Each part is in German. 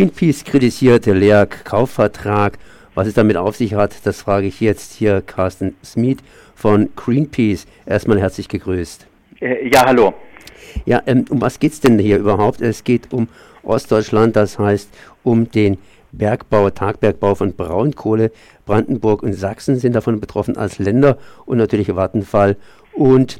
Greenpeace kritisierte LEAG-Kaufvertrag. Was es damit auf sich hat, das frage ich jetzt hier Carsten Smith von Greenpeace. Erstmal herzlich gegrüßt. Äh, ja, hallo. Ja, ähm, um was geht es denn hier überhaupt? Es geht um Ostdeutschland, das heißt um den Bergbau, Tagbergbau von Braunkohle. Brandenburg und Sachsen sind davon betroffen als Länder und natürlich Vattenfall und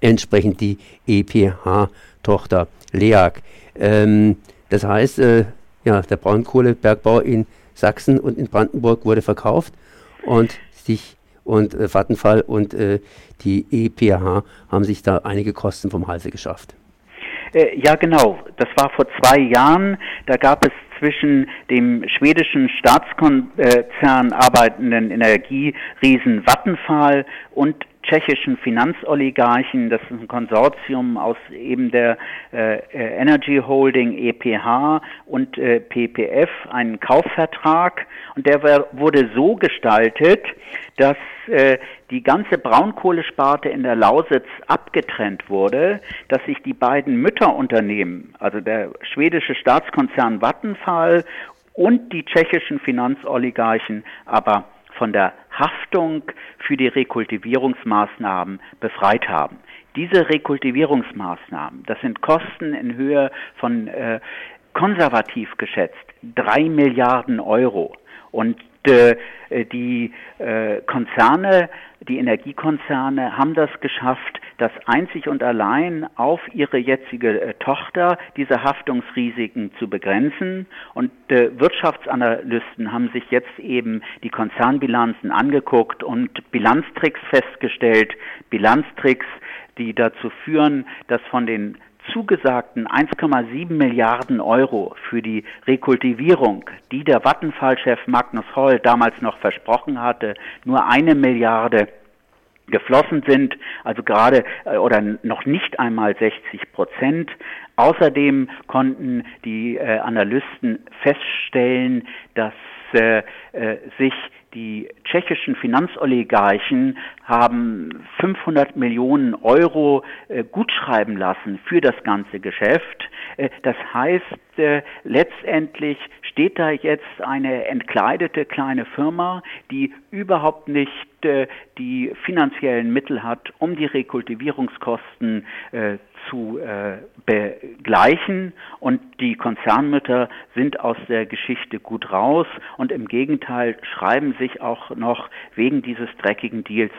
entsprechend die EPH-Tochter LEAG. Ähm, das heißt, äh, ja, der Braunkohlebergbau in Sachsen und in Brandenburg wurde verkauft und sich und äh, Vattenfall und äh, die EPH haben sich da einige Kosten vom Halse geschafft. Äh, ja, genau. Das war vor zwei Jahren. Da gab es zwischen dem schwedischen Staatskonzern arbeitenden Energieriesen Vattenfall und tschechischen Finanzoligarchen. Das ist ein Konsortium aus eben der äh, Energy Holding EPH und äh, PPF, einen Kaufvertrag. Und der wurde so gestaltet, dass äh, die ganze Braunkohlesparte in der Lausitz abgetrennt wurde, dass sich die beiden Mütterunternehmen, also der schwedische Staatskonzern Vattenfall und die tschechischen Finanzoligarchen aber von der Haftung für die Rekultivierungsmaßnahmen befreit haben. Diese Rekultivierungsmaßnahmen, das sind Kosten in Höhe von äh, konservativ geschätzt drei Milliarden Euro. Und äh, die äh, Konzerne, die Energiekonzerne haben das geschafft, das einzig und allein auf ihre jetzige äh, Tochter diese Haftungsrisiken zu begrenzen. Und äh, Wirtschaftsanalysten haben sich jetzt eben die Konzernbilanzen angeguckt und Bilanztricks festgestellt, Bilanztricks, die dazu führen, dass von den zugesagten 1,7 Milliarden Euro für die Rekultivierung, die der Vattenfall-Chef Magnus Holl damals noch versprochen hatte, nur eine Milliarde geflossen sind, also gerade äh, oder noch nicht einmal 60 Prozent. Außerdem konnten die äh, Analysten feststellen, dass äh, äh sich die tschechischen Finanzoligarchen haben 500 Millionen Euro äh, gutschreiben lassen für das ganze Geschäft. Äh, das heißt, äh, letztendlich steht da jetzt eine entkleidete kleine Firma, die überhaupt nicht äh, die finanziellen Mittel hat, um die Rekultivierungskosten zu begleichen. Und die Konzernmütter sind aus der Geschichte gut raus. Und im Gegenteil schreiben sich auch noch wegen dieses dreckigen Deals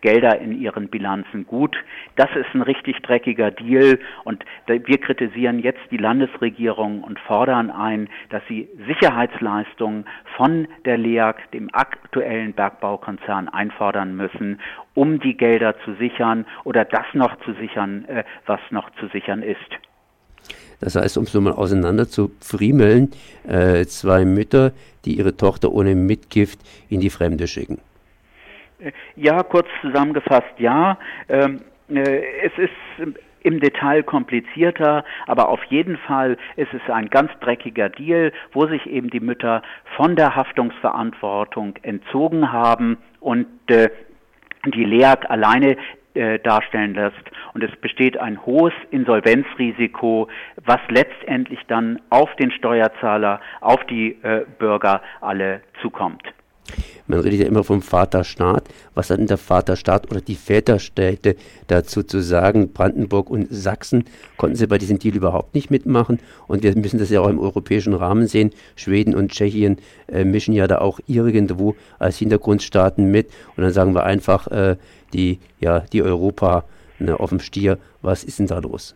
Gelder in ihren Bilanzen gut. Das ist ein richtig dreckiger Deal. Und wir kritisieren jetzt die Landesregierung und fordern ein, dass sie Sicherheitsleistungen von der LEAG, dem aktuellen Bergbaukonzern, einfordern müssen, um die Gelder zu sichern oder das noch zu sichern, äh, was noch zu sichern ist. Das heißt, um es nochmal auseinander zu friemeln, äh, zwei Mütter, die ihre Tochter ohne Mitgift in die Fremde schicken. Äh, ja, kurz zusammengefasst, ja. Ähm, äh, es ist im Detail komplizierter, aber auf jeden Fall ist es ein ganz dreckiger Deal, wo sich eben die Mütter von der Haftungsverantwortung entzogen haben und äh, die LEAG alleine äh, darstellen lässt. Und es besteht ein hohes Insolvenzrisiko, was letztendlich dann auf den Steuerzahler, auf die äh, Bürger alle zukommt. Man redet ja immer vom Vaterstaat. Was hat denn der Vaterstaat oder die Väterstädte dazu zu sagen? Brandenburg und Sachsen konnten sie bei diesem Deal überhaupt nicht mitmachen. Und wir müssen das ja auch im europäischen Rahmen sehen. Schweden und Tschechien äh, mischen ja da auch irgendwo als Hintergrundstaaten mit. Und dann sagen wir einfach, äh, die, ja, die Europa ne, auf dem Stier, was ist denn da los?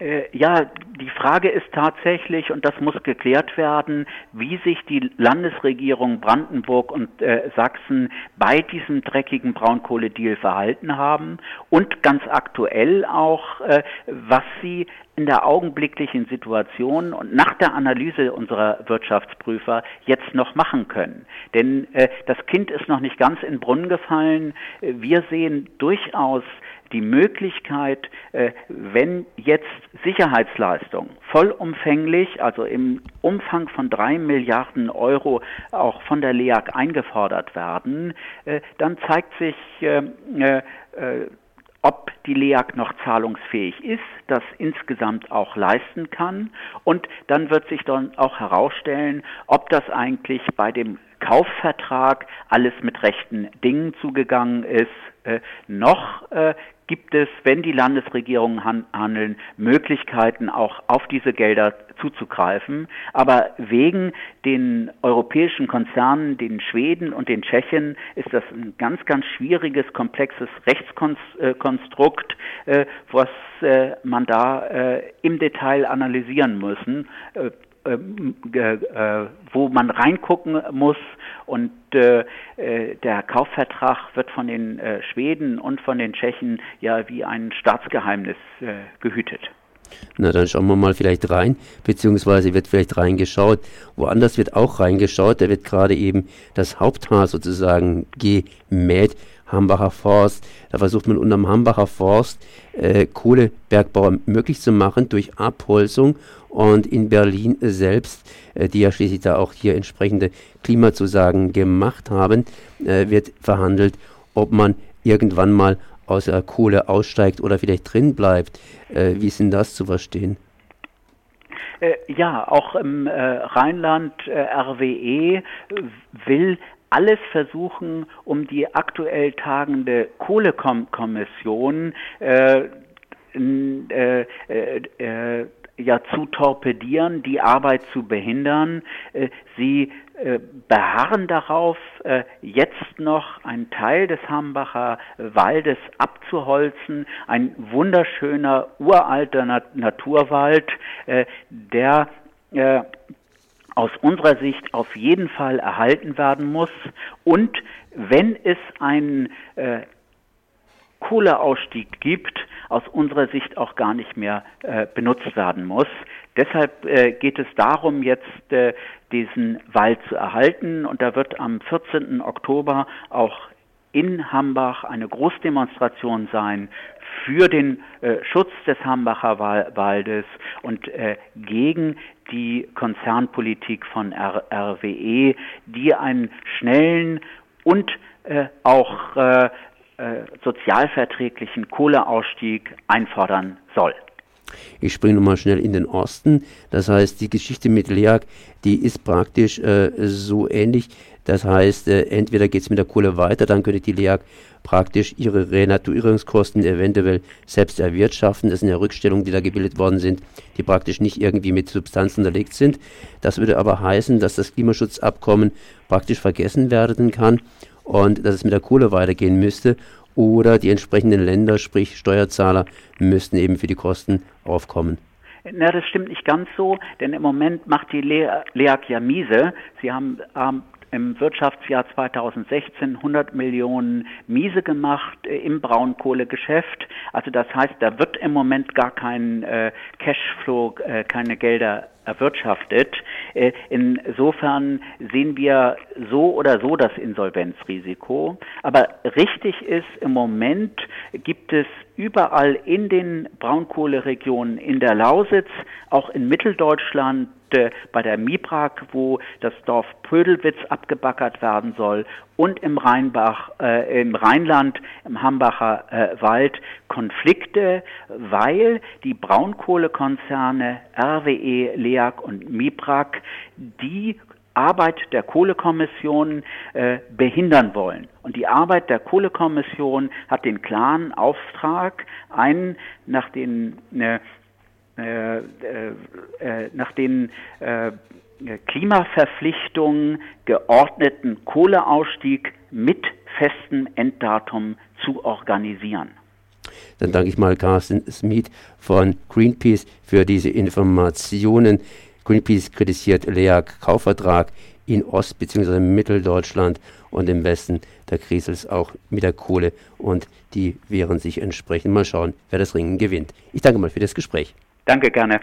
Äh, ja, die Frage ist tatsächlich, und das muss geklärt werden, wie sich die Landesregierung Brandenburg und äh, Sachsen bei diesem dreckigen Braunkohledeal verhalten haben und ganz aktuell auch, äh, was sie in der augenblicklichen Situation und nach der Analyse unserer Wirtschaftsprüfer jetzt noch machen können. Denn äh, das Kind ist noch nicht ganz in Brunnen gefallen. Wir sehen durchaus die Möglichkeit, äh, wenn jetzt Sicherheitsleistungen vollumfänglich, also im Umfang von drei Milliarden Euro auch von der LEAG eingefordert werden, äh, dann zeigt sich äh, ob die LEAG noch zahlungsfähig ist, das insgesamt auch leisten kann. Und dann wird sich dann auch herausstellen, ob das eigentlich bei dem Kaufvertrag alles mit rechten Dingen zugegangen ist. Äh, noch äh, gibt es, wenn die Landesregierungen han handeln, Möglichkeiten auch auf diese Gelder zuzugreifen. Aber wegen den europäischen Konzernen, den Schweden und den Tschechen, ist das ein ganz, ganz schwieriges, komplexes Rechtskonstrukt, äh, was äh, man da äh, im Detail analysieren müssen. Äh, äh, wo man reingucken muss und äh, äh, der Kaufvertrag wird von den äh, Schweden und von den Tschechen ja wie ein Staatsgeheimnis äh, gehütet. Na, dann schauen wir mal vielleicht rein, beziehungsweise wird vielleicht reingeschaut. Woanders wird auch reingeschaut. Da wird gerade eben das Haupthaar sozusagen gemäht. Hambacher Forst. Da versucht man unterm Hambacher Forst äh, Kohlebergbau möglich zu machen durch Abholzung und in Berlin selbst, äh, die ja schließlich da auch hier entsprechende Klimazusagen gemacht haben, äh, wird verhandelt, ob man irgendwann mal aus der Kohle aussteigt oder vielleicht drin bleibt. Äh, wie ist denn das zu verstehen? Äh, ja, auch im äh, Rheinland RWE will alles versuchen, um die aktuell tagende Kohlekommission äh, äh, äh, ja zu torpedieren, die Arbeit zu behindern. Äh, sie äh, beharren darauf, äh, jetzt noch einen Teil des Hambacher Waldes abzuholzen. Ein wunderschöner, uralter Naturwald, der aus unserer Sicht auf jeden Fall erhalten werden muss. Und wenn es einen Kohleausstieg gibt, aus unserer Sicht auch gar nicht mehr äh, benutzt werden muss. Deshalb äh, geht es darum, jetzt äh, diesen Wald zu erhalten und da wird am 14. Oktober auch in Hambach eine Großdemonstration sein für den äh, Schutz des Hambacher Waldes und äh, gegen die Konzernpolitik von R RWE, die einen schnellen und äh, auch äh, äh, sozialverträglichen Kohleausstieg einfordern soll. Ich springe nochmal schnell in den Osten. Das heißt, die Geschichte mit LEAG, die ist praktisch äh, so ähnlich. Das heißt, äh, entweder geht es mit der Kohle weiter, dann könnte die LEAG praktisch ihre Renaturierungskosten eventuell selbst erwirtschaften. Das sind ja Rückstellungen, die da gebildet worden sind, die praktisch nicht irgendwie mit Substanzen unterlegt sind. Das würde aber heißen, dass das Klimaschutzabkommen praktisch vergessen werden kann und dass es mit der Kohle weitergehen müsste oder die entsprechenden Länder, sprich Steuerzahler, müssten eben für die Kosten aufkommen. Na, das stimmt nicht ganz so, denn im Moment macht die LEAG ja miese. Sie haben ähm, im Wirtschaftsjahr 2016 100 Millionen miese gemacht äh, im Braunkohlegeschäft. Also das heißt, da wird im Moment gar kein äh, Cashflow, äh, keine Gelder erwirtschaftet. Äh, insofern sehen wir so oder so das Insolvenzrisiko. Aber richtig ist, im Moment gibt es überall in den Braunkohleregionen in der Lausitz, auch in Mitteldeutschland, bei der Mibrak, wo das Dorf Pödelwitz abgebackert werden soll, und im Rheinbach, äh, im Rheinland, im Hambacher äh, Wald Konflikte, weil die Braunkohlekonzerne RWE, LEAG und Mibrak die Arbeit der Kohlekommission äh, behindern wollen. Und die Arbeit der Kohlekommission hat den klaren Auftrag, einen nach den äh, äh, äh, nach den äh, Klimaverpflichtungen geordneten Kohleausstieg mit festem Enddatum zu organisieren. Dann danke ich mal Carsten Smith von Greenpeace für diese Informationen. Greenpeace kritisiert LEAG Kaufvertrag in Ost- bzw. Mitteldeutschland und im Westen der Krise ist auch mit der Kohle und die wehren sich entsprechend. Mal schauen, wer das Ringen gewinnt. Ich danke mal für das Gespräch. Danke gerne.